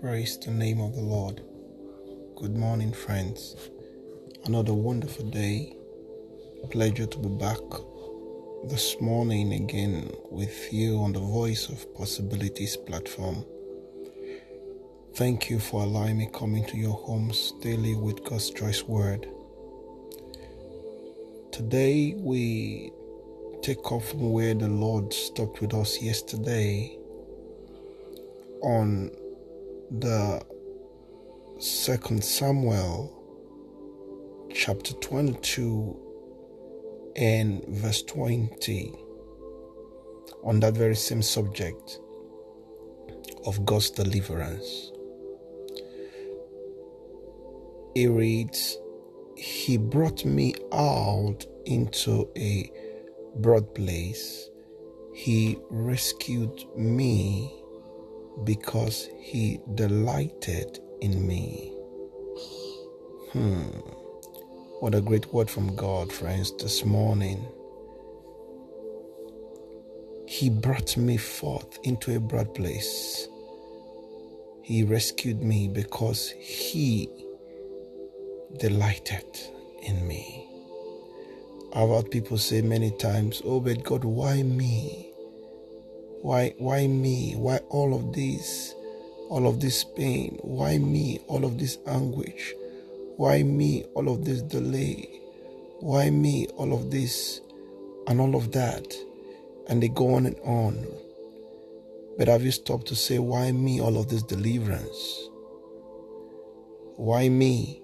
Praise the name of the Lord. Good morning, friends. Another wonderful day. Pleasure to be back this morning again with you on the Voice of Possibilities platform. Thank you for allowing me come into your homes daily with God's choice word. Today we take off from where the Lord stopped with us yesterday on the second Samuel chapter 22 and verse 20 on that very same subject of God's deliverance. It reads, He brought me out into a broad place. He rescued me because he delighted in me. Hmm. What a great word from God, friends, this morning. He brought me forth into a broad place. He rescued me because he delighted in me. I've heard people say many times, Oh, but God, why me? Why, why me? Why all of this? All of this pain? Why me? All of this anguish? Why me? All of this delay? Why me? All of this and all of that? And they go on and on. But have you stopped to say, why me? All of this deliverance? Why me?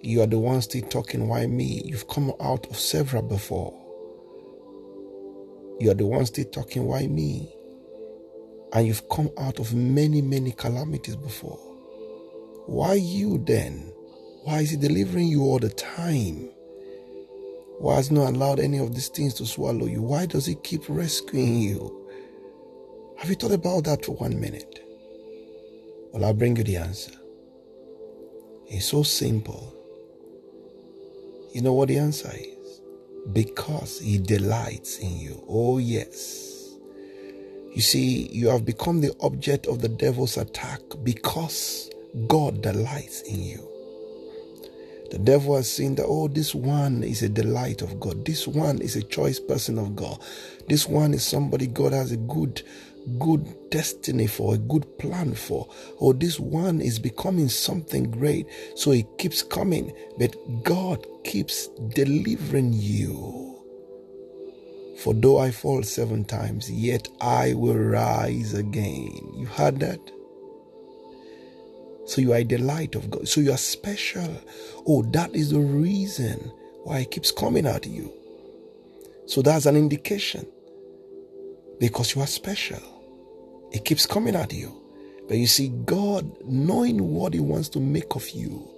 You are the one still talking, why me? You've come out of several before. You are the one still talking, why me? And you've come out of many, many calamities before. Why you then? Why is he delivering you all the time? Why has not allowed any of these things to swallow you? Why does he keep rescuing you? Have you thought about that for one minute? Well, I'll bring you the answer. It's so simple. You know what the answer is? Because he delights in you. Oh, yes. You see, you have become the object of the devil's attack because God delights in you. The devil has seen that, oh, this one is a delight of God. This one is a choice person of God. This one is somebody God has a good good destiny for, a good plan for. Or oh, this one is becoming something great. So it keeps coming. But God keeps delivering you. For though I fall seven times, yet I will rise again. You heard that? So you are a delight of God. So you are special. Oh, that is the reason why it keeps coming at you. So that's an indication because you are special. It keeps coming at you. But you see, God, knowing what He wants to make of you,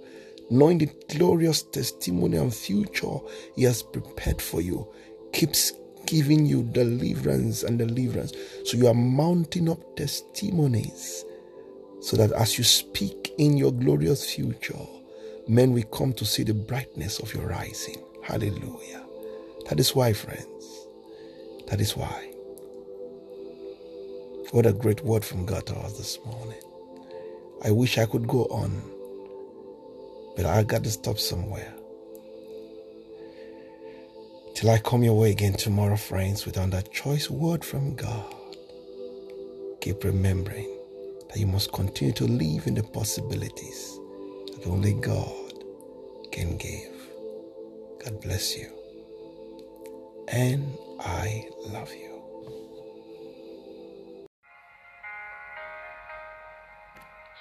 knowing the glorious testimony and future He has prepared for you, keeps giving you deliverance and deliverance. So you are mounting up testimonies so that as you speak in your glorious future, men will come to see the brightness of your rising. Hallelujah. That is why, friends. That is why. What a great word from God to us this morning. I wish I could go on, but I got to stop somewhere. Till I come your way again tomorrow, friends, with another choice word from God. Keep remembering that you must continue to live in the possibilities that only God can give. God bless you. And I love you.